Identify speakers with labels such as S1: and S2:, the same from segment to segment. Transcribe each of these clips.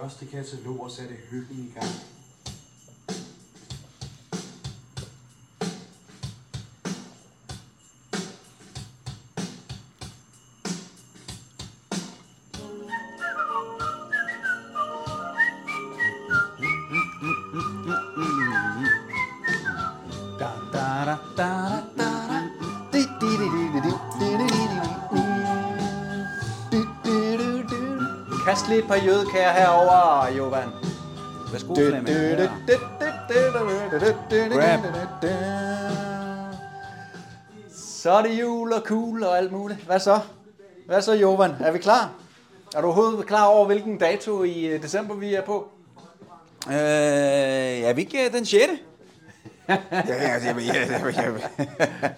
S1: Første katalog og satte hyggen i gang.
S2: Kast lige et par jødekager herover, Jovan. Værsgo, Flemming. Så er det jul og cool og alt muligt. Hvad så? Hvad så, Jovan? Er vi klar? Er du overhovedet klar over, hvilken dato i øh, december vi er på?
S3: Øh, er vi ikke øh, den 6. ja, ja, ja, ja, ja, ja.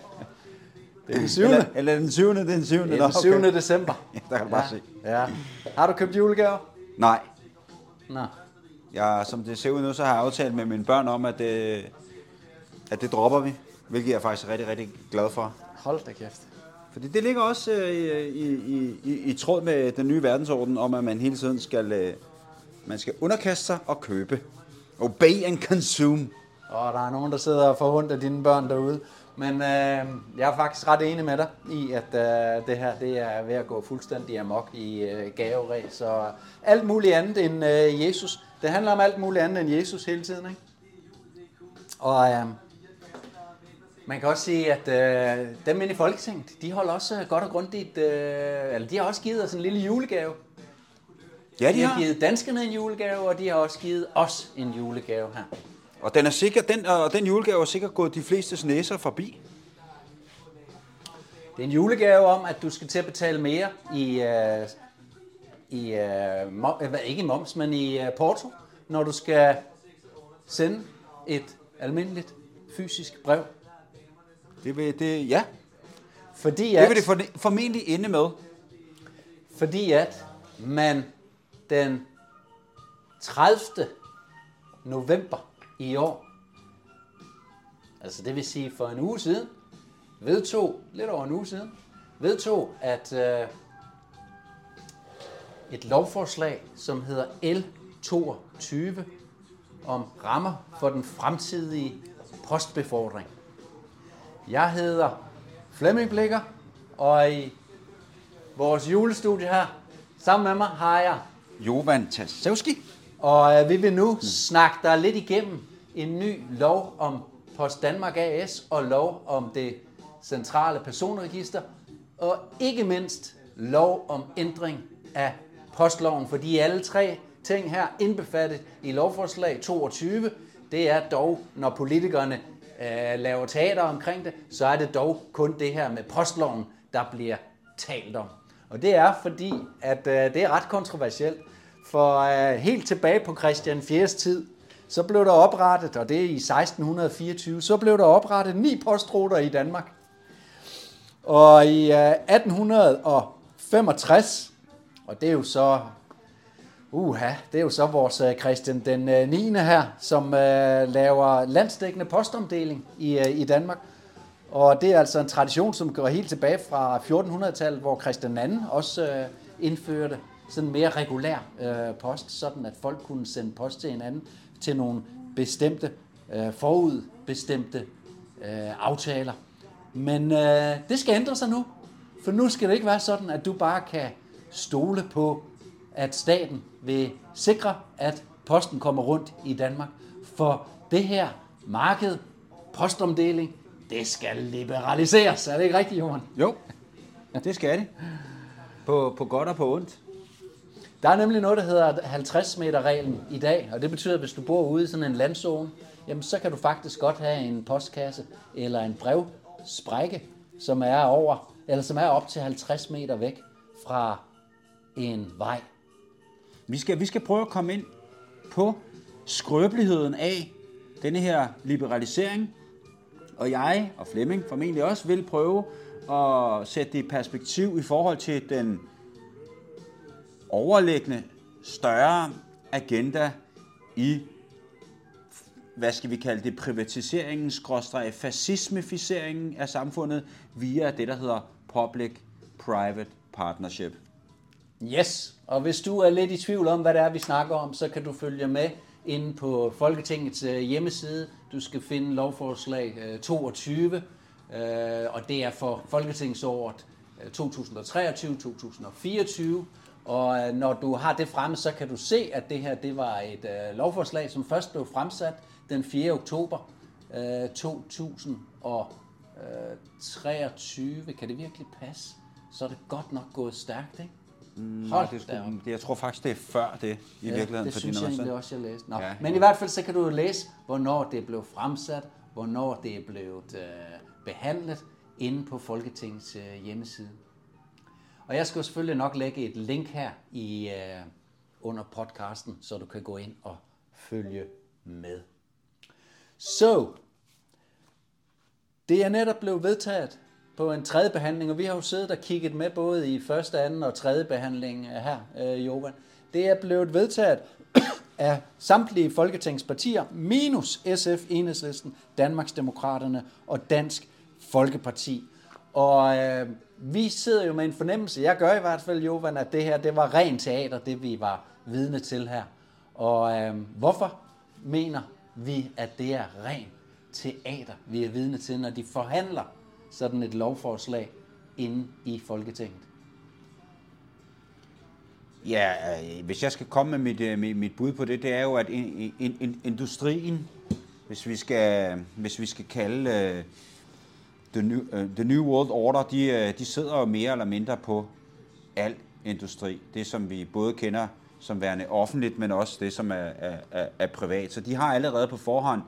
S2: Det er den 7.
S3: Eller, eller den 7. Den 7.
S2: Det er den 7. december.
S3: Der kan du bare se.
S2: Ja. Har du købt julegaver?
S3: Nej,
S2: Nå.
S3: jeg, som det ser ud nu, så har jeg aftalt med mine børn om, at, øh, at det dropper vi. Hvilket jeg er faktisk rigtig, rigtig glad for.
S2: Hold da kæft.
S3: Fordi det ligger også øh, i, i, i, i tråd med den nye verdensorden om, at man hele tiden skal, øh, man skal underkaste sig og købe. Obey and consume.
S2: Og der er nogen, der sidder og får ondt af dine børn derude. Men øh, jeg er faktisk ret enig med dig i, at øh, det her det er ved at gå fuldstændig amok i øh, gaveræs. Så alt muligt andet end øh, Jesus. Det handler om alt muligt andet end Jesus hele tiden. Ikke? Og øh, man kan også sige, at øh, dem inde i Folketinget, de holder også godt og grundigt, øh, eller de har også givet os en lille julegave.
S3: Ja,
S2: De har givet danskerne en julegave, og de har også givet os en julegave her.
S3: Og den, er sikker, den, og den julegave er sikkert gået de flestes næser forbi.
S2: Det er en julegave om, at du skal til at betale mere i, uh, i mom, øh, hvad, ikke i moms, men i uh, porto, når du skal sende et almindeligt fysisk brev.
S3: Det vil det, ja.
S2: Fordi
S3: Det
S2: at,
S3: vil det for, formentlig ende med.
S2: fordi at man den 30. november i år, altså det vil sige for en uge siden, vedtog, lidt over en uge siden, vedtog, at øh, et lovforslag, som hedder L22, om rammer for den fremtidige postbefordring. Jeg hedder Flemming Blikker, og i vores julestudie her, sammen med mig har jeg,
S3: Jovan Tasevski.
S2: og øh, vi vil nu snakke dig lidt igennem en ny lov om Post Danmark AS og lov om det centrale personregister, og ikke mindst lov om ændring af postloven, fordi alle tre ting her indbefattet i lovforslag 22, det er dog, når politikerne øh, laver teater omkring det, så er det dog kun det her med postloven, der bliver talt om. Og det er fordi, at øh, det er ret kontroversielt, for øh, helt tilbage på Christian 4. tid, så blev der oprettet, og det er i 1624, så blev der oprettet ni postruter i Danmark. Og i øh, 1865, og det er jo så, uha, det er jo så vores øh, Christian den øh, 9. her, som laver landsdækkende postomdeling i, i Danmark. Og det er altså en tradition, som går helt tilbage fra 1400-tallet, hvor Christian II også indførte sådan mere regulær øh, post, sådan at folk kunne sende post til hinanden til nogle bestemte, øh, forudbestemte øh, aftaler. Men øh, det skal ændre sig nu, for nu skal det ikke være sådan, at du bare kan stole på, at staten vil sikre, at posten kommer rundt i Danmark. For det her marked, postomdeling, det skal liberaliseres. Er det ikke rigtigt, Johan?
S3: Jo, det skal det. På, på godt og på ondt.
S2: Der er nemlig noget, der hedder 50 meter reglen i dag, og det betyder, at hvis du bor ude i sådan en landzone, jamen så kan du faktisk godt have en postkasse eller en brevsprække, som er over, eller som er op til 50 meter væk fra en vej.
S3: Vi skal, vi skal prøve at komme ind på skrøbeligheden af denne her liberalisering. Og jeg og Flemming formentlig også vil prøve at sætte det i perspektiv i forhold til den overliggende større agenda i, hvad skal vi kalde det, privatiseringen, skråstreg, fascismificeringen af samfundet via det, der hedder Public-Private Partnership.
S2: Yes, og hvis du er lidt i tvivl om, hvad det er, vi snakker om, så kan du følge med inde på Folketingets øh, hjemmeside. Du skal finde lovforslag øh, 22, øh, og det er for Folketingsåret 2023-2024. Og øh, når du har det fremme, så kan du se, at det her det var et øh, lovforslag, som først blev fremsat den 4. oktober øh, 2023. Kan det virkelig passe? Så er det godt nok gået stærkt, ikke?
S3: Mm,
S2: Hold
S3: det, skulle, det, jeg tror faktisk, det er før det, i
S2: Ja,
S3: virkeligheden.
S2: det synes
S3: når
S2: jeg egentlig
S3: så-
S2: også, jeg læste. Nå.
S3: Ja.
S2: Men i hvert fald så kan du læse, hvornår det blev fremsat, hvornår det er blevet øh, behandlet inde på Folketingets øh, hjemmeside. Og jeg skal selvfølgelig nok lægge et link her i øh, under podcasten, så du kan gå ind og følge med. Så, det er netop blevet vedtaget på en tredje behandling, og vi har jo siddet og kigget med både i første, anden og tredje behandling øh, her, øh, Jovan. Det er blevet vedtaget af samtlige folketingspartier, minus SF, Enhedslisten, Danmarksdemokraterne og Dansk Folkeparti. Og øh, vi sidder jo med en fornemmelse, jeg gør i hvert fald, Jovan, at det her det var ren teater, det vi var vidne til her. Og øh, hvorfor mener vi, at det er ren teater, vi er vidne til, når de forhandler sådan et lovforslag inde i Folketinget?
S3: Ja, øh, hvis jeg skal komme med mit, øh, mit, mit bud på det, det er jo, at in, in, in, industrien, hvis vi skal, hvis vi skal kalde øh, the, new, uh, the New World Order, de, øh, de sidder jo mere eller mindre på al industri. Det, som vi både kender som værende offentligt, men også det, som er, er, er, er privat. Så de har allerede på forhånd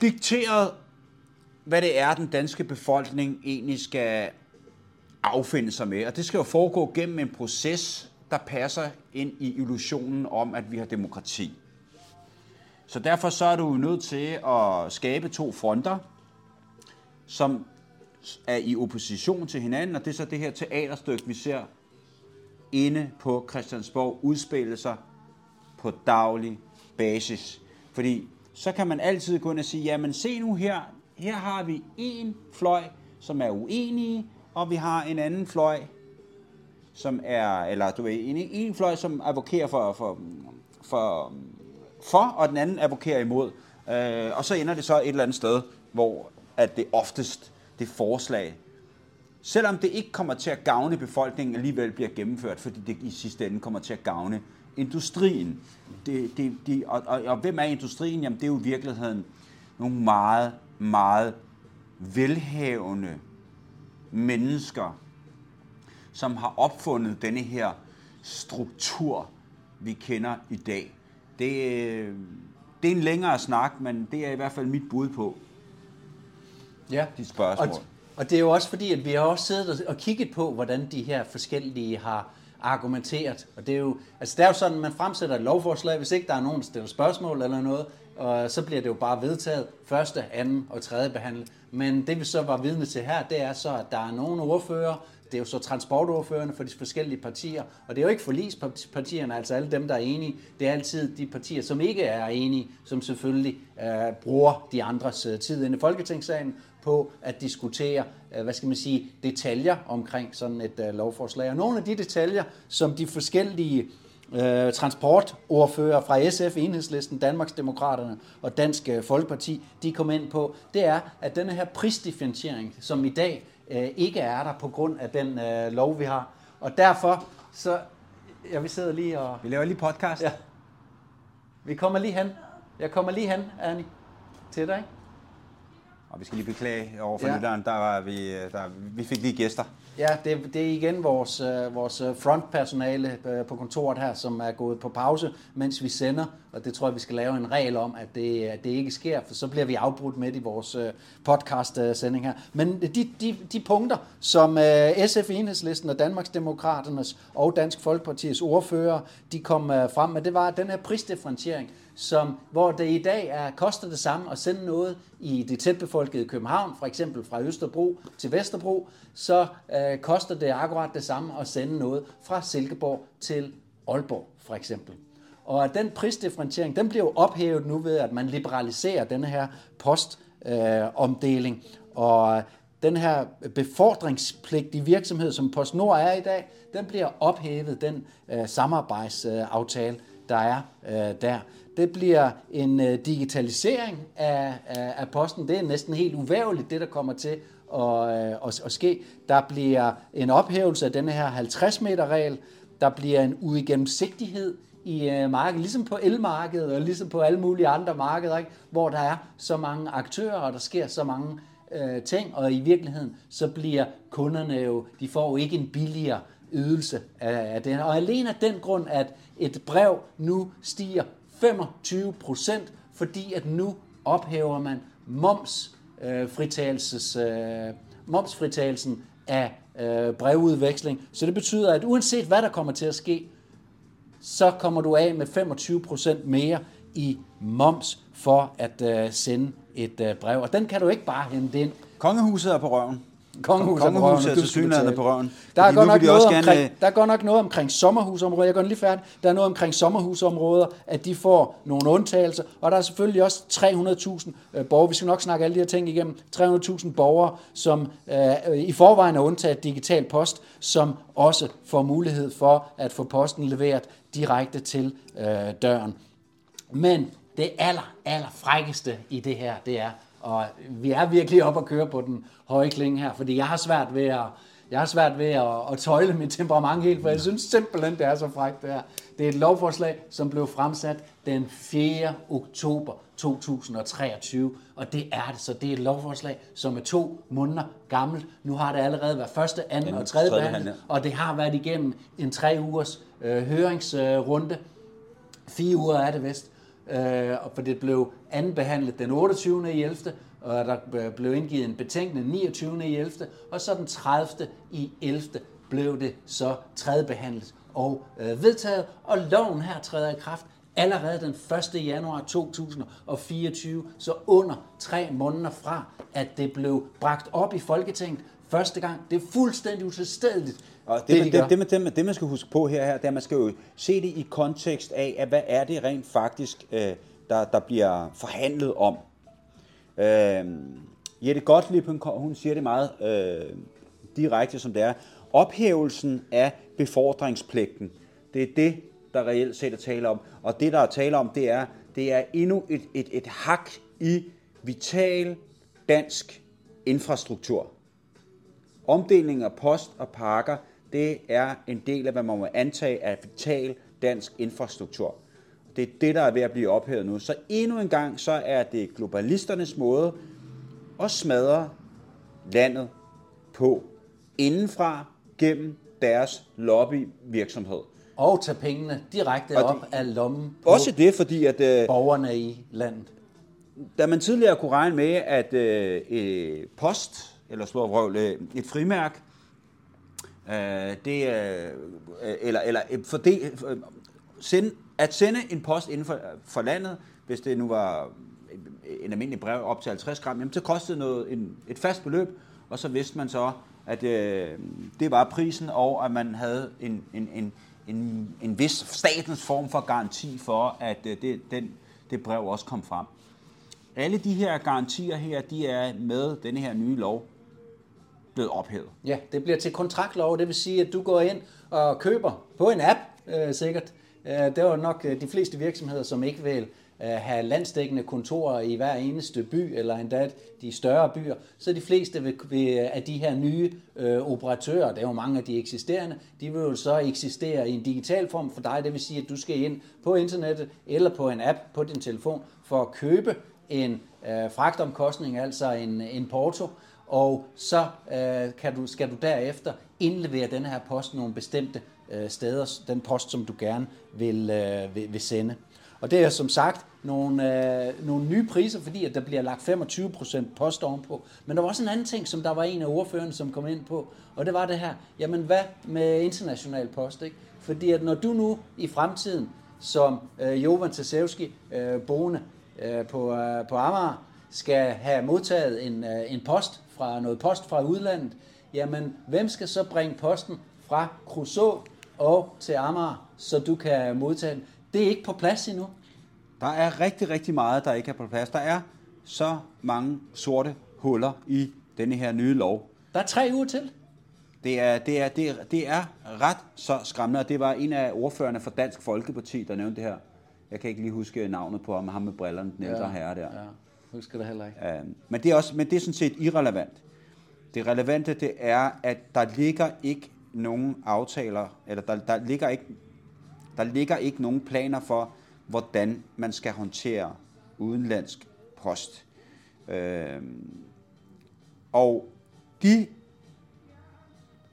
S3: dikteret, hvad det er, den danske befolkning egentlig skal affinde sig med. Og det skal jo foregå gennem en proces, der passer ind i illusionen om, at vi har demokrati. Så derfor så er du nødt til at skabe to fronter, som er i opposition til hinanden, og det er så det her teaterstykke, vi ser inde på Christiansborg udspille sig på daglig basis. Fordi så kan man altid gå ind og sige, jamen se nu her, her har vi en fløj, som er uenige, og vi har en anden fløj, som er, eller du ved, en, en fløj, som advokerer for, for, for, for, og den anden advokerer imod. Øh, og så ender det så et eller andet sted, hvor at det oftest, det forslag, selvom det ikke kommer til at gavne befolkningen, alligevel bliver gennemført, fordi det i sidste ende kommer til at gavne industrien. Det, det, det, og, og, og hvem er industrien? Jamen det er jo i virkeligheden nogle meget, meget velhavende mennesker, som har opfundet denne her struktur, vi kender i dag. Det, øh, det er en længere snak, men det er i hvert fald mit bud på
S2: Ja.
S3: dit spørgsmål.
S2: Og, og det er jo også fordi, at vi har også siddet og kigget på, hvordan de her forskellige har argumenteret. Og det er jo, altså det er jo sådan, at man fremsætter et lovforslag, hvis ikke der er nogen, der stiller spørgsmål eller noget, og så bliver det jo bare vedtaget første, anden og tredje behandling. Men det vi så var vidne til her, det er så, at der er nogle ordfører, det er jo så transportordførerne for de forskellige partier, og det er jo ikke forlispartierne, altså alle dem, der er enige. Det er altid de partier, som ikke er enige, som selvfølgelig øh, bruger de andres øh, tid inde i Folketingssalen på at diskutere, øh, hvad skal man sige, detaljer omkring sådan et øh, lovforslag. Og nogle af de detaljer, som de forskellige øh, transportordfører fra SF, Enhedslisten, Danmarksdemokraterne og Dansk Folkeparti, de kom ind på, det er, at denne her prisdifferentiering, som i dag øh, ikke er der på grund af den øh, lov, vi har. Og derfor, så, ja, vi sidder lige og...
S3: Vi laver lige podcast.
S2: Ja. Vi kommer lige hen. Jeg kommer lige hen, Annie, til dig.
S3: Og vi skal lige beklage over for
S2: Ja.
S3: lytteren, der var vi, der, vi fik lige gæster.
S2: Ja, det, det er igen vores, øh, vores øh, frontpersonale øh, på kontoret her, som er gået på pause, mens vi sender. Og det tror jeg, vi skal lave en regel om, at det, at det ikke sker, for så bliver vi afbrudt midt i vores øh, podcast-sending her. Men de, de, de punkter, som øh, SF, Enhedslisten og Danmarksdemokraternes og Dansk Folkepartiets ordfører, de kom øh, frem med, det var den her prisdifferentiering, som, hvor det i dag er, koster det samme at sende noget i det tætbefolkede København, for eksempel fra Østerbro til Vesterbro, så øh, koster det akkurat det samme at sende noget fra Silkeborg til Aalborg, for eksempel. Og den prisdifferentiering, den bliver jo ophævet nu ved, at man liberaliserer denne her postomdeling. Øh, omdeling. og den her befordringspligtige virksomhed, som PostNord er i dag, den bliver ophævet, den øh, samarbejdsaftale, der er øh, der. Det bliver en øh, digitalisering af, af, af posten. Det er næsten helt uværligt, det der kommer til at, øh, at, at ske. Der bliver en ophævelse af denne her 50 meter regel. Der bliver en uigennemsigtighed i øh, markedet, ligesom på elmarkedet og ligesom på alle mulige andre markeder, ikke? hvor der er så mange aktører, og der sker så mange øh, ting, og i virkeligheden så bliver kunderne jo, de får jo ikke en billigere ydelse af, af det. Og alene af den grund, at et brev nu stiger 25 procent, fordi at nu ophæver man moms, øh, fritagelses, øh, momsfritagelsen af øh, brevudveksling. Så det betyder, at uanset hvad der kommer til at ske, så kommer du af med 25 procent mere i moms for at øh, sende et øh, brev. Og den kan du ikke bare hente ind.
S3: Kongehuset er på røven.
S2: Kongehuset,
S3: Kongehuset
S2: er på
S3: til synligheden på røven.
S2: Der er, godt nok noget
S3: også gerne-
S2: omkring, der er godt nok noget omkring sommerhusområder. Jeg går lige færdig. Der er noget omkring sommerhusområder, at de får nogle undtagelser. Og der er selvfølgelig også 300.000 øh, borgere. Vi skal nok snakke alle de her ting igennem. 300.000 borgere, som øh, i forvejen er undtaget digital post, som også får mulighed for at få posten leveret direkte til øh, døren. Men det aller, aller frækkeste i det her, det er, og vi er virkelig oppe at køre på den høje klinge her, fordi jeg har svært ved at, jeg har svært ved at, at tøjle mit temperament helt, for jeg synes simpelthen, det er så frækt det her. Det er et lovforslag, som blev fremsat den 4. oktober 2023, og det er det, så det er et lovforslag, som er to måneder gammelt. Nu har det allerede været første, anden
S3: Den
S2: og tredje behandling, og det har været igennem en tre ugers øh, høringsrunde. Fire uger er det vist, øh, og for det blev andenbehandlet den 28. i 11., og der blev indgivet en betænkning den 29. i 11., og så den 30. i 11. blev det så tredjebehandlet og øh, vedtaget, og loven her træder i kraft allerede den 1. januar 2024, så under tre måneder fra, at det blev bragt op i Folketinget første gang. Det er fuldstændig utilstedeligt,
S3: Og det,
S2: det,
S3: det,
S2: de
S3: det, det, det, det, man skal huske på her, her, det er, at man skal jo se det i kontekst af, at hvad er det rent faktisk, øh, der, der bliver forhandlet om. Øh, Jette Gottlieb, hun, hun siger det meget øh, direkte, som det er. Ophævelsen af befordringspligten, det er det, der reelt set er tale om. Og det, der er tale om, det er, det er endnu et, et, et hak i vital dansk infrastruktur. Omdeling af post og pakker, det er en del af, hvad man må antage af vital dansk infrastruktur. Det er det, der er ved at blive ophævet nu. Så endnu en gang, så er det globalisternes måde at smadre landet på indenfra gennem deres lobbyvirksomhed.
S2: Og tage pengene direkte
S3: Og
S2: op
S3: det-
S2: af lommen på
S3: Også det, fordi at øh,
S2: borgerne i landet.
S3: da man tidligere kunne regne med, at øh, øh, post, eller slå vrøvl, øh, et frimærk, øh, det, øh, eller, eller øh, for det, øh, send, at sende en post inden for, for landet, hvis det nu var en almindelig brev op til 50 gram, jamen, så kostede noget, en, et fast beløb, og så vidste man så, at øh, det var prisen, og at man havde en, en, en, en, en vis statens form for garanti for, at øh, det, den, det brev også kom frem. Alle de her garantier her, de er med denne her nye lov blevet ophævet.
S2: Ja, det bliver til kontraktlov, det vil sige, at du går ind og køber på en app, øh, sikkert. Øh, det var nok øh, de fleste virksomheder, som ikke vil øh, have landsdækkende kontorer i hver eneste by, eller endda de større byer. Så de fleste af de her nye operatører, det er jo mange af de eksisterende, de vil jo så eksistere i en digital form for dig. Det vil sige, at du skal ind på internettet eller på en app på din telefon for at købe en øh, fragtomkostning, altså en, en porto, og så øh, kan du, skal du derefter indlevere den her post nogle bestemte øh, steder, den post, som du gerne vil, øh, vil, vil sende. Og det er som sagt nogle, øh, nogle nye priser, fordi at der bliver lagt 25% post ovenpå. Men der var også en anden ting, som der var en af ordførerne, som kom ind på, og det var det her, jamen hvad med international post, ikke? Fordi at når du nu i fremtiden, som øh, Jovan Tasevski, øh, boende øh, på, øh, på Amager, skal have modtaget en, øh, en post fra noget post fra udlandet, jamen hvem skal så bringe posten fra Crusoe og til Amager, så du kan modtage den? Det er ikke på plads endnu.
S3: Der er rigtig, rigtig meget, der ikke er på plads. Der er så mange sorte huller i denne her nye lov.
S2: Der er tre uger til.
S3: Det er, det, er, det, er, det er ret så skræmmende, og det var en af ordførerne for Dansk Folkeparti, der nævnte det her. Jeg kan ikke lige huske navnet på ham, ham med brillerne, den ældre herre der.
S2: Ja, husker det heller ikke.
S3: Øh, men, det er også, men det er sådan set irrelevant. Det relevante det er, at der ligger ikke nogen aftaler, eller der, der, ligger ikke, der ligger ikke nogen planer for, hvordan man skal håndtere udenlandsk post. Øh, og de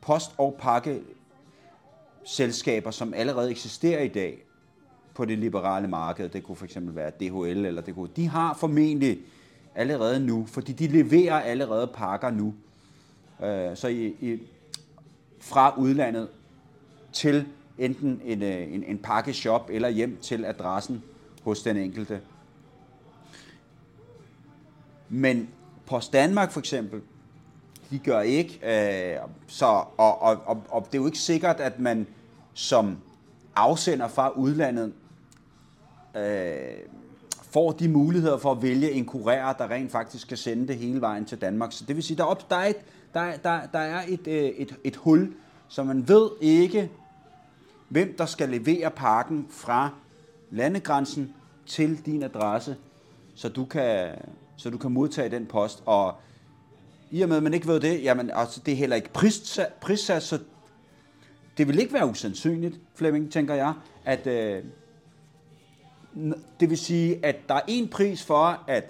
S3: post- og pakkeselskaber, som allerede eksisterer i dag på det liberale marked, det kunne fx være DHL, eller det kunne, de har formentlig allerede nu, fordi de leverer allerede pakker nu. Øh, så i, i, fra udlandet til enten en, øh, en, en pakkeshop eller hjem til adressen hos den enkelte. Men Post Danmark for eksempel, de gør ikke. Øh, så, og, og, og, og det er jo ikke sikkert, at man som afsender fra udlandet øh, får de muligheder for at vælge en kurér, der rent faktisk skal sende det hele vejen til Danmark. Så det vil sige, der, op, der er, et, der, der, der er et, øh, et, et hul, så man ved ikke, hvem der skal levere pakken fra landegrænsen til din adresse, så du kan, så du kan modtage den post. Og i og med, at man ikke ved det, jamen, altså, det er heller ikke prissat, prissat så det vil ikke være usandsynligt, Flemming, tænker jeg, at øh, det vil sige, at der er en pris for, at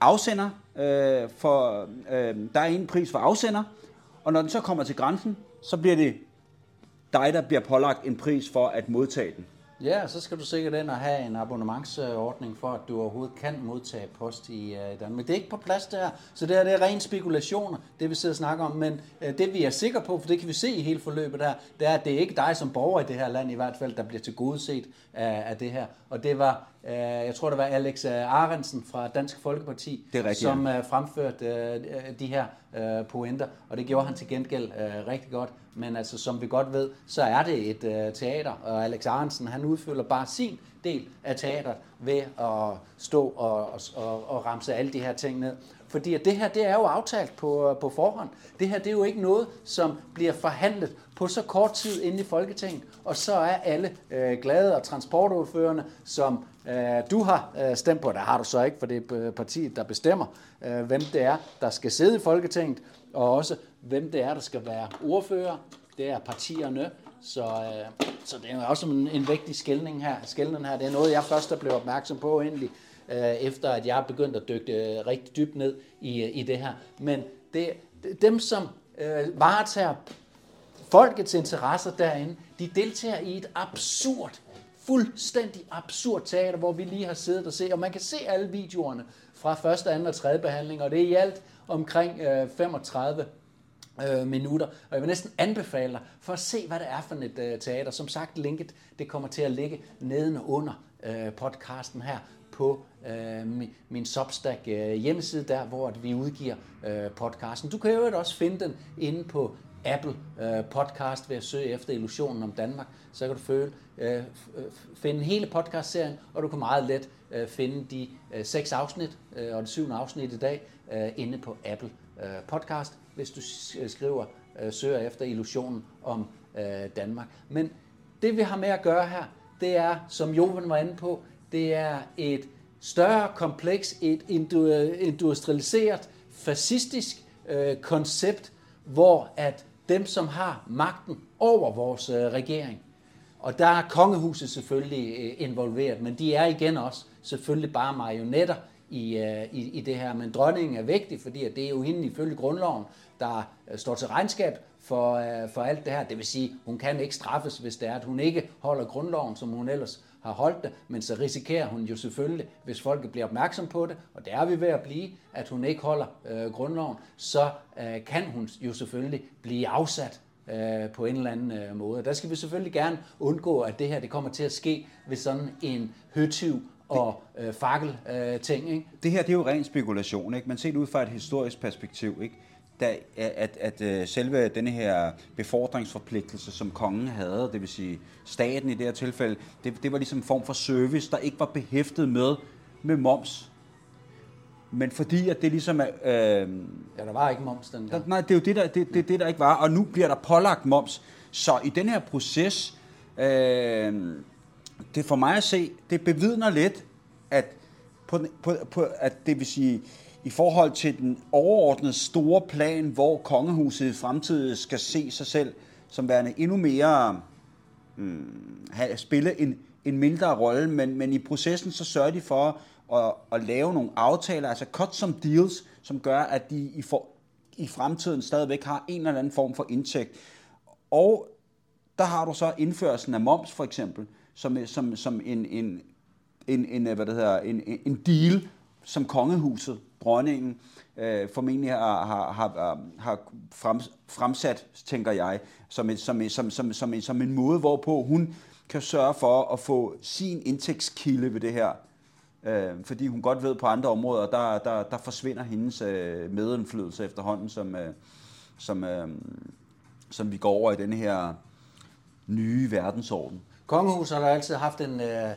S3: afsender, øh, for, øh, der er en pris for afsender, og når den så kommer til grænsen, så bliver det dig, der bliver pålagt en pris for at modtage den.
S2: Ja, så skal du sikkert ind og have en abonnementsordning for, at du overhovedet kan modtage post i uh, Danmark. Men det er ikke på plads der, så det her, det er ren spekulationer, det vi sidder og snakker om. Men øh, det vi er sikre på, for det kan vi se i hele forløbet der, det er, at det er ikke dig som borger i det her land i hvert fald, der bliver tilgodeset af, af det her. Og det var, jeg tror det var Alex Arensen fra Dansk Folkeparti,
S3: det rigtigt,
S2: som uh, fremførte uh, de her pointer, og det gjorde han til gengæld rigtig godt. Men altså, som vi godt ved, så er det et teater, og Alex Arensen, han udfylder bare sin del af teateret ved at stå og, og, og ramse alle de her ting ned. Fordi at det her, det er jo aftalt på, på forhånd. Det her, det er jo ikke noget, som bliver forhandlet på så kort tid inde i Folketinget. Og så er alle øh, glade, og transportordførende, som øh, du har øh, stemt på, der har du så ikke, for det er partiet, der bestemmer, øh, hvem det er, der skal sidde i Folketinget, og også hvem det er, der skal være ordfører. Det er partierne, så, øh, så det er jo også en, en vigtig skældning her. Skældning her. Det er noget, jeg først er blevet opmærksom på egentlig, øh, efter at jeg er begyndt at dykke øh, rigtig dybt ned i, i det her. Men det, dem, som øh, varetager folkets interesser derinde, de deltager i et absurd, fuldstændig absurd teater, hvor vi lige har siddet og set, og man kan se alle videoerne fra første, anden og tredje behandling, og det er i alt omkring øh, 35 øh, minutter. Og jeg vil næsten anbefale dig for at se, hvad det er for et øh, teater. Som sagt, linket det kommer til at ligge nedenunder øh, podcasten her på øh, min, min Substack øh, hjemmeside der, hvor vi udgiver øh, podcasten. Du kan jo også finde den inde på Apple øh, podcast ved at søge efter Illusionen om Danmark. Så kan du føle, øh, øh finde hele podcastserien, og du kan meget let øh, finde de øh, seks afsnit øh, og det syvende afsnit i dag øh, inde på Apple øh, podcast hvis du øh, skriver, øh, søger efter illusionen om øh, Danmark. Men det vi har med at gøre her, det er, som Joven var inde på, det er et større kompleks, et øh, industrialiseret, fascistisk øh, koncept, hvor at dem, som har magten over vores øh, regering, og der er kongehuset selvfølgelig øh, involveret, men de er igen også selvfølgelig bare marionetter i, øh, i, i det her. Men dronningen er vigtig, fordi at det er jo hende ifølge grundloven, der står til regnskab for, for alt det her. Det vil sige, hun kan ikke straffes, hvis det er, at hun ikke holder grundloven, som hun ellers har holdt det, men så risikerer hun jo selvfølgelig, hvis folk bliver opmærksom på det, og det er vi ved at blive, at hun ikke holder øh, grundloven, så øh, kan hun jo selvfølgelig blive afsat øh, på en eller anden øh, måde. Der skal vi selvfølgelig gerne undgå, at det her det kommer til at ske ved sådan en høtyv og øh, fakkel øh, ting. Ikke?
S3: Det her det er jo ren spekulation, ikke? men set ud fra et historisk perspektiv, ikke? Da, at, at, at øh, selve denne her befordringsforpligtelse, som kongen havde, det vil sige staten i det her tilfælde, det, det var ligesom en form for service, der ikke var behæftet med, med moms. men fordi at det ligesom er... Øh,
S2: Ja, der var ikke moms den
S3: der, nej, det er jo det der, det, det, det, der ikke var, og nu bliver der pålagt moms. Så i den her proces, øh, det for mig at se, det bevidner lidt, at, på, på, på, at det vil sige, i forhold til den overordnede store plan, hvor kongehuset i fremtiden skal se sig selv som værende endnu mere hmm, have, spille en, en mindre rolle, men, men i processen så sørger de for at, at lave nogle aftaler, altså cut some deals, som gør, at de i, for, i fremtiden stadigvæk har en eller anden form for indtægt. Og der har du så indførelsen af moms for eksempel, som, som, som en, en, en, en, hvad det hedder, en- en deal, som kongehuset, dronningen, øh, formentlig har, har, har, har frem, fremsat, tænker jeg, som, et, som, som, som, som, en, som en måde, hvorpå hun kan sørge for at få sin indtægtskilde ved det her. Øh, fordi hun godt ved på andre områder, der, der, der forsvinder hendes øh, medindflydelse efterhånden, som, øh, som, øh, som vi går over i den her nye verdensorden.
S2: Kongehuset har altid haft en, øh,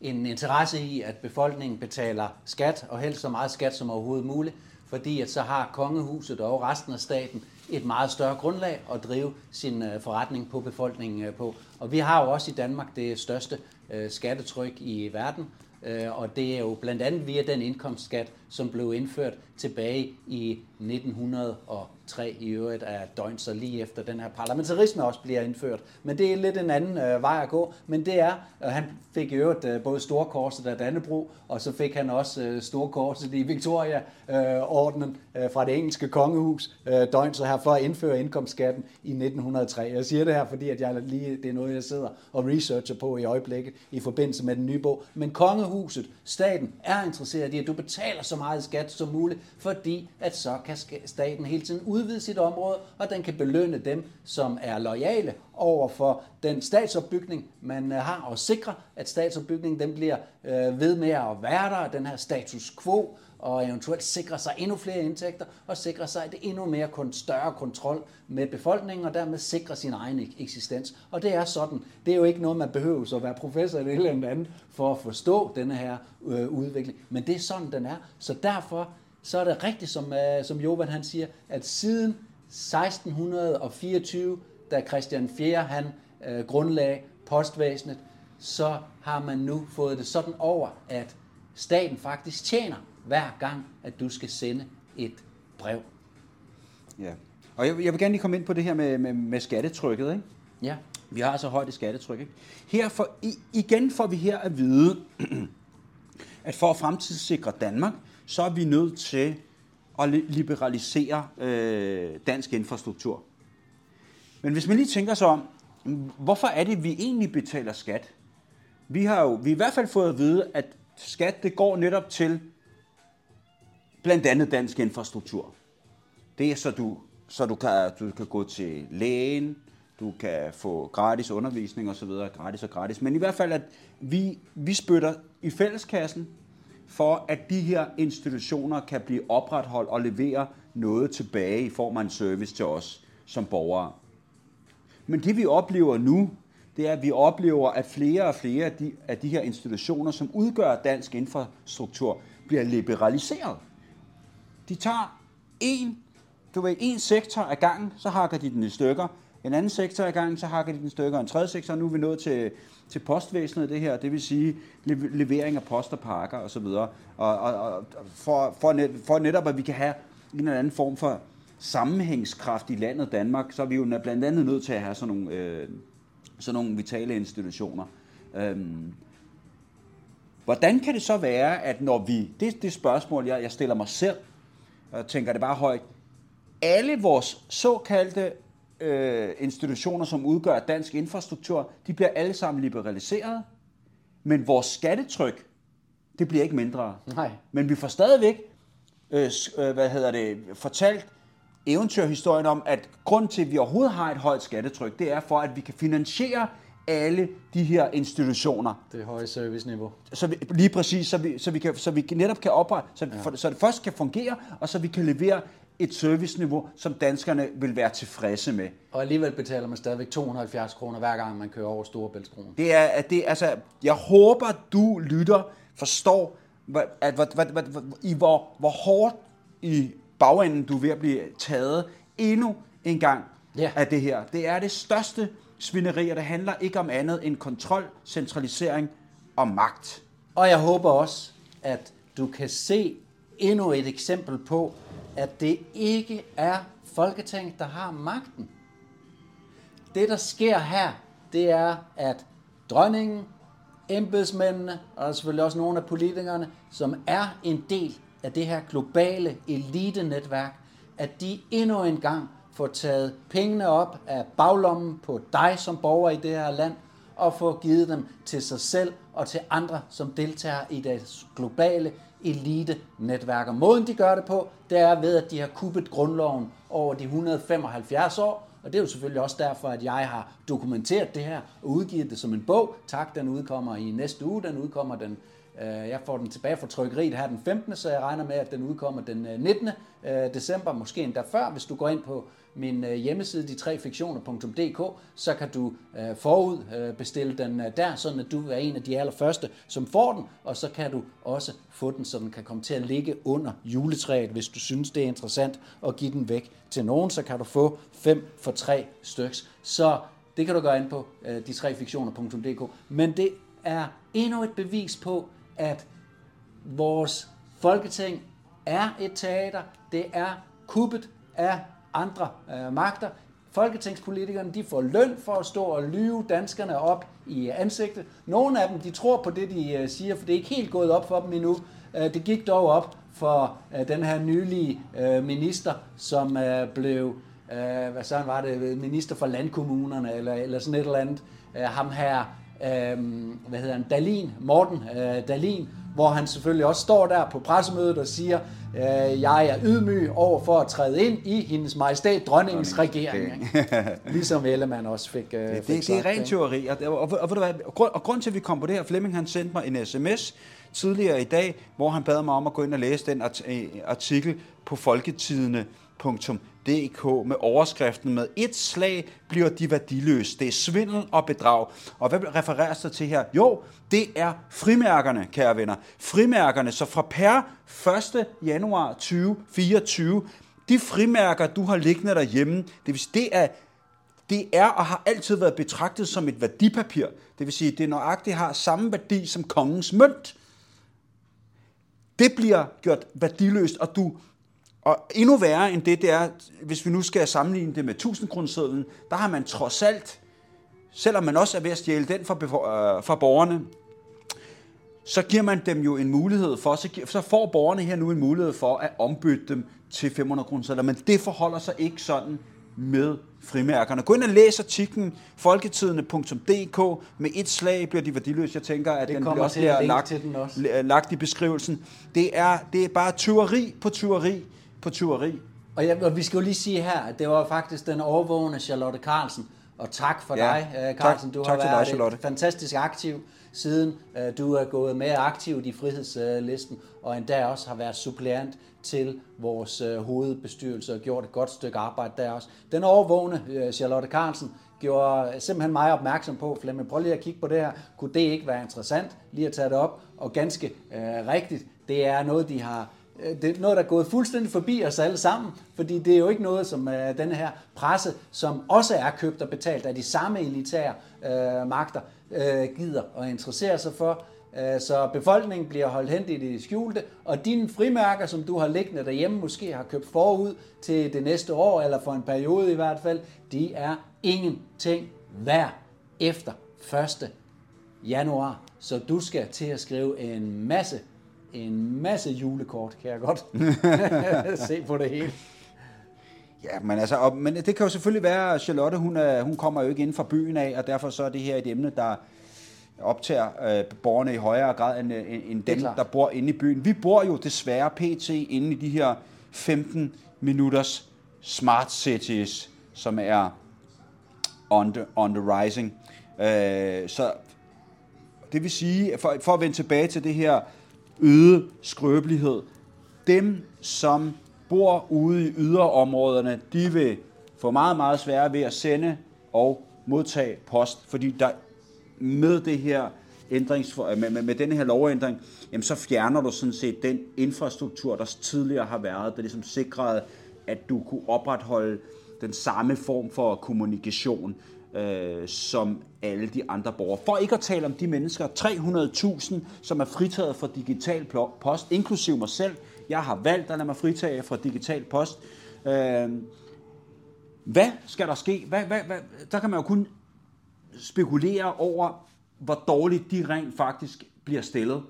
S2: en interesse i, at befolkningen betaler skat, og helst så meget skat som overhovedet muligt, fordi at så har kongehuset og resten af staten et meget større grundlag at drive sin øh, forretning på befolkningen øh, på. Og vi har jo også i Danmark det største øh, skattetryk i verden, og det er jo blandt andet via den indkomstskat, som blev indført tilbage i 1903 i øvrigt af døgn, så lige efter den her parlamentarisme også bliver indført. Men det er lidt en anden øh, vej at gå, men det er, og han fik i øvrigt øh, både Storkorset af Dannebro, og så fik han også øh, Storkorset i Victoria-ordenen øh, øh, fra det engelske kongehus, øh, døgn så her for at indføre indkomstskatten i 1903. Jeg siger det her, fordi at jeg lige, det er noget, jeg sidder og researcher på i øjeblikket i forbindelse med den nye bog. Men kongehuset, staten, er interesseret i, at du betaler så meget skat som muligt, fordi at så kan staten hele tiden udvide sit område, og den kan belønne dem, som er lojale over for den statsopbygning, man øh, har, og sikre, at statsopbygningen den bliver øh, ved med at være der, den her status quo, og eventuelt sikre sig endnu flere indtægter, og sikre sig et endnu mere kun større kontrol med befolkningen, og dermed sikre sin egen eksistens. Og det er sådan. Det er jo ikke noget, man behøver at være professor eller et eller andet for at forstå denne her øh, udvikling. Men det er sådan, den er. Så derfor så er det rigtigt, som, øh, som Jovan han siger, at siden 1624, da Christian 4. han øh, grundlagde postvæsenet, så har man nu fået det sådan over, at staten faktisk tjener hver gang, at du skal sende et brev.
S3: Ja. Og jeg, jeg vil gerne lige komme ind på det her med, med, med skattetrykket. Ikke?
S2: Ja.
S3: Vi har så højt et skattetryk. Ikke? Her for, i, igen får vi her at vide, at for at fremtidssikre Danmark, så er vi nødt til at li- liberalisere øh, dansk infrastruktur. Men hvis man lige tænker sig om, hvorfor er det, vi egentlig betaler skat? Vi har jo vi har i hvert fald fået at vide, at skat det går netop til blandt andet dansk infrastruktur. Det er så du, så du kan, du kan gå til lægen, du kan få gratis undervisning og så videre, gratis og gratis. Men i hvert fald, at vi, vi spytter i fælleskassen for, at de her institutioner kan blive opretholdt og levere noget tilbage i form af en service til os som borgere. Men det vi oplever nu, det er, at vi oplever, at flere og flere af de, af de her institutioner, som udgør dansk infrastruktur, bliver liberaliseret. De tager en, du ved, en sektor af gangen, så hakker de den i stykker. En anden sektor af gangen, så hakker de den i stykker. En tredje sektor, nu er vi nået til, til postvæsenet, det her, det vil sige levering af post og pakker osv. Og, og, og for, for, net, for netop, at vi kan have en eller anden form for sammenhængskraft i landet Danmark, så er vi jo blandt andet nødt til at have sådan nogle, øh, sådan nogle vitale institutioner. Øhm, Hvordan kan det så være, at når vi, det, det spørgsmål, jeg, jeg stiller mig selv, og tænker det bare højt, alle vores såkaldte øh, institutioner, som udgør dansk infrastruktur, de bliver alle sammen liberaliseret, men vores skattetryk, det bliver ikke mindre.
S2: Nej.
S3: Men vi får stadigvæk, øh, øh, hvad hedder det, fortalt eventyrhistorien om, at grund til, at vi overhovedet har et højt skattetryk, det er for, at vi kan finansiere alle de her institutioner
S2: Det høje serviceniveau.
S3: så vi, lige præcis, så vi, så vi, kan, så vi netop kan oprette, så, ja. for, så det først kan fungere, og så vi kan levere et serviceniveau, som danskerne vil være tilfredse med.
S2: Og alligevel betaler man stadigvæk 270 kroner hver gang, man kører over Storebæltskronen.
S3: Det er, at det, altså, jeg håber, du lytter, forstår, at, hvor, hvor, hvor, hvor, i hvor, hvor hårdt i bagenden du er ved at blive taget endnu en gang
S2: Ja.
S3: af det her. Det er det største svineri, og det handler ikke om andet end kontrol, centralisering og magt.
S2: Og jeg håber også, at du kan se endnu et eksempel på, at det ikke er Folketinget, der har magten. Det, der sker her, det er, at dronningen, embedsmændene, og selvfølgelig også nogle af politikerne, som er en del af det her globale elitenetværk, at de endnu en gang få taget pengene op af baglommen på dig som borger i det her land, og få givet dem til sig selv og til andre, som deltager i det globale elite-netværk. Og måden, de gør det på, det er ved, at de har kuppet grundloven over de 175 år, og det er jo selvfølgelig også derfor, at jeg har dokumenteret det her og udgivet det som en bog. Tak, den udkommer i næste uge. Den udkommer den, øh, jeg får den tilbage fra trykkeriet her den 15., så jeg regner med, at den udkommer den øh, 19. Øh, december, måske endda før. Hvis du går ind på min øh, hjemmeside, de tre fiktioner.dk, så kan du øh, forud øh, bestille den øh, der, sådan at du er en af de allerførste, som får den, og så kan du også få den, så den kan komme til at ligge under juletræet, hvis du synes, det er interessant at give den væk til nogen, så kan du få 5 for 3 styks. Så det kan du gøre ind på øh, de tre fiktioner.dk. Men det er endnu et bevis på, at vores folketing er et teater. Det er kuppet af andre øh, magter. Folketingspolitikerne de får løn for at stå og lyve danskerne op i ansigtet. Nogle af dem de tror på det, de øh, siger, for det er ikke helt gået op for dem endnu. Øh, det gik dog op for øh, den her nylige øh, minister, som øh, blev, øh, hvad sådan var det, øh, minister for landkommunerne, eller, eller sådan et eller andet. Øh, ham her, øh, hvad hedder han, Dalin, Morten øh, Dalin, hvor han selvfølgelig også står der på pressemødet og siger, øh, jeg er ydmyg over for at træde ind i hendes majestæt dronningens regering. ligesom Ellemann også fik, øh,
S3: Det,
S2: fik
S3: det, det er
S2: sagt,
S3: rent teori, og, og, og, og, hvad, og, grund, og grund til, at vi kom på det her, Flemming han sendte mig en sms tidligere i dag, hvor han bad mig om at gå ind og læse den øh, artikel på folketidene.dk med overskriften med et slag bliver de værdiløse. Det er svindel og bedrag. Og hvad refereres der til her? Jo, det er frimærkerne, kære venner. Frimærkerne, så fra per 1. januar 2024, de frimærker, du har liggende derhjemme, det, vil sige, det er det er og har altid været betragtet som et værdipapir. Det vil sige, det nøjagtigt har samme værdi som kongens mønt. Det bliver gjort værdiløst, og du og endnu værre end det, det er, hvis vi nu skal sammenligne det med 1000 kronesedlen, der har man trods alt, selvom man også er ved at stjæle den fra, for øh, fra borgerne, så giver man dem jo en mulighed for, så, så får borgerne her nu en mulighed for at ombytte dem til 500 kroner men det forholder sig ikke sådan med frimærkerne. Gå ind og læs artiklen folketidene.dk med et slag bliver de værdiløse. Jeg tænker, at
S2: Det
S3: den
S2: kommer
S3: bliver også
S2: til at
S3: bliver lagt,
S2: til den også.
S3: lagt i beskrivelsen. Det er, det er bare tyveri på tyveri på tyveri.
S2: Og, jeg, og vi skal jo lige sige her, at det var faktisk den overvågende Charlotte Carlsen. Og tak for
S3: Ja,
S2: dig, øh,
S3: tak-
S2: Carlsen. Du
S3: tak
S2: har
S3: til dig,
S2: været
S3: Charlotte.
S2: et fantastisk aktiv siden øh, du er gået mere aktivt i frihedslisten, og endda også har været suppleant til vores øh, hovedbestyrelse og gjort et godt stykke arbejde der også. Den overvågne øh, Charlotte Carlsen gjorde simpelthen mig opmærksom på, Flemming, prøv lige at kigge på det her. Kunne det ikke være interessant lige at tage det op? Og ganske øh, rigtigt, det er noget, de har Øh, det er noget, der er gået fuldstændig forbi os alle sammen, fordi det er jo ikke noget, som øh, den her presse, som også er købt og betalt af de samme elitære øh, magter, øh, gider og interesserer sig for. Øh, så befolkningen bliver holdt hen i det skjulte, og dine frimærker, som du har liggende derhjemme, måske har købt forud til det næste år, eller for en periode i hvert fald, de er ingenting værd efter 1. januar. Så du skal til at skrive en masse en masse julekort, kan jeg godt se på det hele.
S3: Ja, men, altså, og, men det kan jo selvfølgelig være, at Charlotte, hun, er, hun kommer jo ikke inden fra byen af, og derfor så er det her et emne, der optager øh, borgerne i højere grad end, øh, end dem,
S2: klart.
S3: der bor inde i byen. Vi bor jo desværre pt. inde i de her 15 minutters smart cities, som er on the, on the rising. Øh, så det vil sige, for, for at vende tilbage til det her øget skrøbelighed, dem, som bor ude i yderområderne, de vil få meget, meget sværere ved at sende og modtage post, fordi der med det her ændrings, med, med, med den her lovændring, jamen så fjerner du sådan set den infrastruktur, der tidligere har været, der ligesom sikrede, at du kunne opretholde den samme form for kommunikation, øh, som alle de andre borgere. For ikke at tale om de mennesker, 300.000, som er fritaget fra digital post, inklusiv mig selv. Jeg har valgt at lade mig fritage fra digital post. Øh, hvad skal der ske? Hvad, hvad, hvad? Der kan man jo kun spekulere over, hvor dårligt de rent faktisk bliver stillet.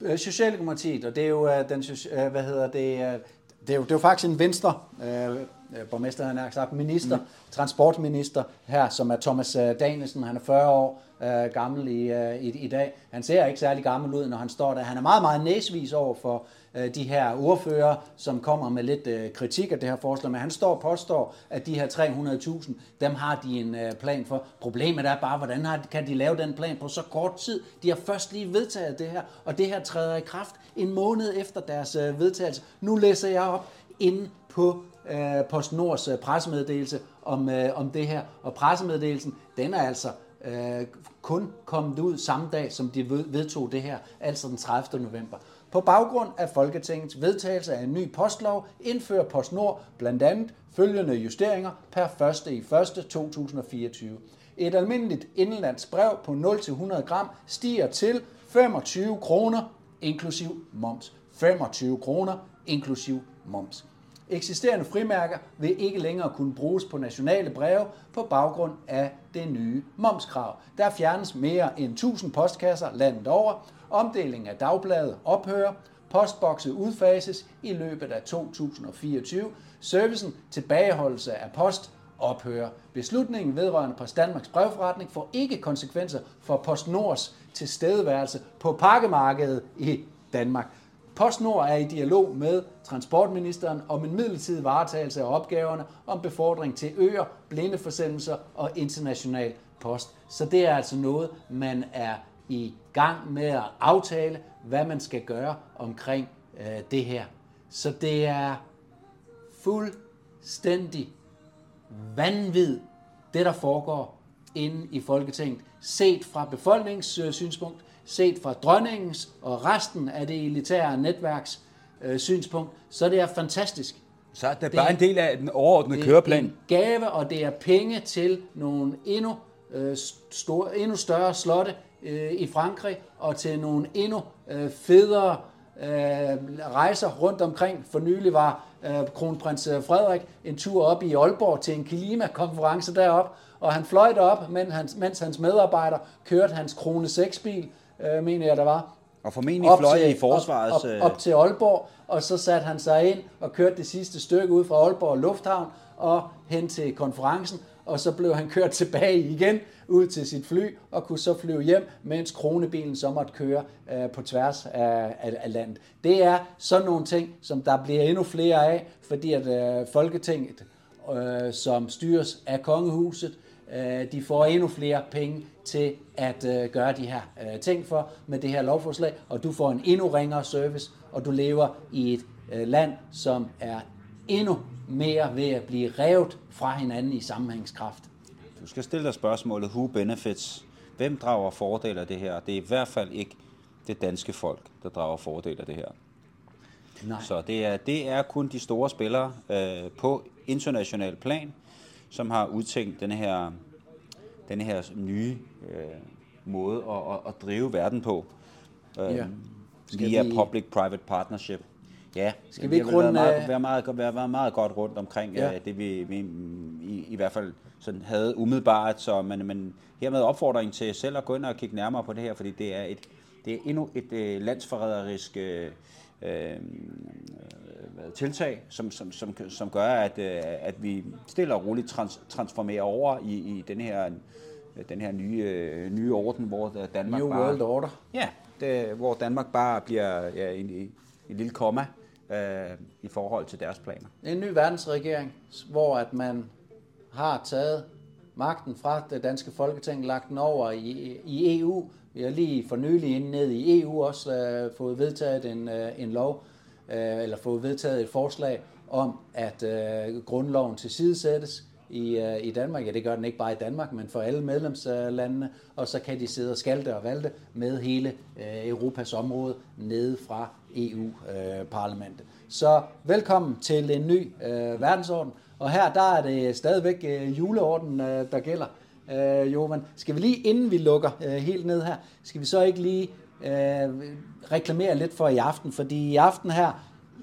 S2: Øh, Socialdemokratiet, og det er jo øh, den, øh, hvad hedder det, det er jo, det er jo faktisk en venstre øh, borgmester, han har sagt, minister, mm. transportminister her, som er Thomas øh, Danielsen. Han er 40 år øh, gammel i, øh, i, i dag. Han ser ikke særlig gammel ud, når han står der. Han er meget, meget næsvis over for øh, de her ordfører, som kommer med lidt øh, kritik af det her forslag. Men han står og påstår, at de her 300.000, dem har de en øh, plan for. Problemet er bare, hvordan har, kan de lave den plan på så kort tid? De har først lige vedtaget det her, og det her træder i kraft en måned efter deres øh, vedtagelse. Nu læser jeg op inde på øh, PostNords øh, pressemeddelelse om, øh, om det her. Og pressemeddelelsen, den er altså øh, kun kommet ud samme dag, som de vedtog det her, altså den 30. november. På baggrund af Folketingets vedtagelse af en ny postlov indfører PostNord blandt andet følgende justeringer per 1. i 1. 2024. Et almindeligt indlands brev på 0-100 gram stiger til 25 kroner inklusiv moms. 25 kroner inklusiv moms. Eksisterende frimærker vil ikke længere kunne bruges på nationale breve på baggrund af det nye momskrav. Der fjernes mere end 1000 postkasser landet over. Omdelingen af dagbladet ophører. Postbokse udfases i løbet af 2024. Servicen tilbageholdelse af post ophører. Beslutningen vedrørende Post Danmarks brevforretning får ikke konsekvenser for PostNords tilstedeværelse på pakkemarkedet i Danmark. PostNord er i dialog med transportministeren om en midlertidig varetagelse af opgaverne om befordring til øer, blindeforsendelser og international post. Så det er altså noget, man er i gang med at aftale, hvad man skal gøre omkring øh, det her. Så det er fuldstændig vanvid, det der foregår inde i Folketinget, set fra befolkningens øh, synspunkt, set fra dronningens og resten af det elitære netværks øh, synspunkt, så det er fantastisk.
S3: Så det er bare en del af den overordnede køreplan.
S2: Det er gave, og det er penge til nogle endnu, øh, store, endnu større slotte øh, i Frankrig, og til nogle endnu øh, federe øh, rejser rundt omkring. For nylig var øh, kronprins Frederik en tur op i Aalborg til en klimakonference derop, og han fløj derop, mens hans, mens hans medarbejder kørte hans krone 6-bil øh, mener jeg, der var.
S3: Og formentlig op fløj til, i forsvarets...
S2: Op, op, op til Aalborg, og så satte han sig ind og kørte det sidste stykke ud fra Aalborg Lufthavn og hen til konferencen, og så blev han kørt tilbage igen ud til sit fly og kunne så flyve hjem, mens kronebilen så måtte køre øh, på tværs af, af, af landet. Det er sådan nogle ting, som der bliver endnu flere af, fordi at øh, Folketinget, øh, som styres af kongehuset, øh, de får endnu flere penge til at øh, gøre de her øh, ting for med det her lovforslag, og du får en endnu ringere service, og du lever i et øh, land, som er endnu mere ved at blive revet fra hinanden i sammenhængskraft.
S3: Du skal stille dig spørgsmålet, who benefits? Hvem drager fordel af det her? Det er i hvert fald ikke det danske folk, der drager fordel af det her. Nej. Så det er, det er kun de store spillere øh, på international plan, som har udtænkt den her, den her nye øh, måde at, at, at drive verden på. Øh, ja. Via vi... public-private partnership. Ja, skal vi ikke runde... Meget, være, meget, være, være meget godt rundt omkring ja. uh, det, vi, vi i, i hvert fald sådan havde umiddelbart. Så, men, men hermed opfordring til selv at gå ind og kigge nærmere på det her, fordi det er, et, det er endnu et uh, landsforræderisk uh, uh, tiltag, som, som, som, som gør, at, at vi stille og roligt trans, transformerer over i, i den her den her nye, nye orden, hvor Danmark
S2: New
S3: bare...
S2: World Order.
S3: Ja, det, hvor Danmark bare bliver ja, en, en lille komma øh, i forhold til deres planer.
S2: En ny verdensregering, hvor at man har taget magten fra det danske folketing, lagt den over i, i EU. Vi har lige for nylig inde ned i EU også øh, fået vedtaget en, øh, en lov, øh, eller fået vedtaget et forslag om, at øh, grundloven tilsidesættes. i, øh, i Danmark. Ja, det gør den ikke bare i Danmark, men for alle medlemslandene. Og så kan de sidde og skalte og valte med hele øh, Europas område nede fra EU-parlamentet. Så velkommen til en ny øh, verdensorden. Og her der er det stadigvæk øh, juleorden, øh, der gælder. Øh, men skal vi lige inden vi lukker øh, helt ned her, skal vi så ikke lige øh, reklamere lidt for i aften? Fordi i aften her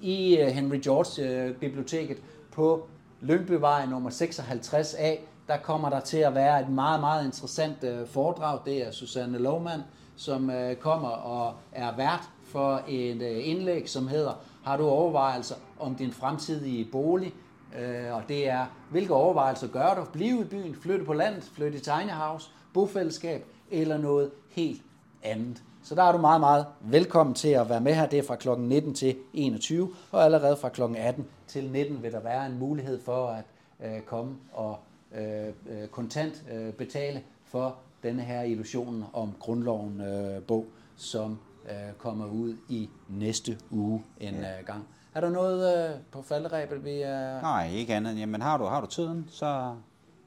S2: i øh, Henry George øh, Biblioteket på Lyngbyvej nummer 56A, der kommer der til at være et meget, meget interessant øh, foredrag. Det er Susanne Lohmann, som øh, kommer og er vært for et øh, indlæg, som hedder Har du overvejelser om din fremtidige bolig? Øh, og det er, hvilke overvejelser gør du? Blive i byen, flytte på landet, flytte i tiny house, bofællesskab eller noget helt andet. Så der er du meget, meget velkommen til at være med her. Det er fra kl. 19 til 21, og allerede fra kl. 18 til 19 vil der være en mulighed for at øh, komme og øh, øh, kontant øh, betale for denne her illusionen om grundloven øh, bog, som øh, kommer ud i næste uge en øh, gang. Er der noget øh, på falderæbet, vi er...
S3: Nej, ikke andet. Jamen har du, har du tiden, så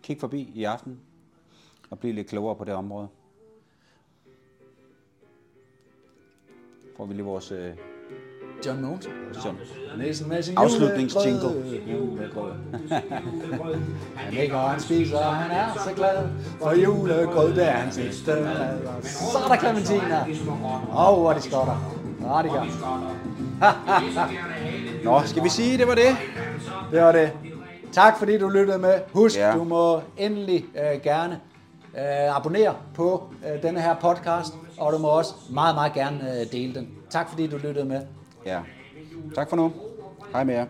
S3: kig forbi i aften og bliv lidt klogere på det område. Får vi lige vores øh,
S2: John Mogensen?
S3: John.
S2: Sin
S3: afslutningsjingle.
S2: julegrød. Han ikke og han spiser, og han er så glad. For julegrød, det er hans sidste mad. Så er der Clementina. Åh, hvor er de skotter. Ja, det gør.
S3: Nå, skal vi sige, det var det?
S2: Det var det. Tak fordi du lyttede med. Husk, ja. du må endelig øh, gerne øh, abonnere på øh, denne her podcast, og du må også meget, meget gerne øh, dele den. Tak fordi du lyttede med.
S3: Ja. Tak for nu. Hej med jer.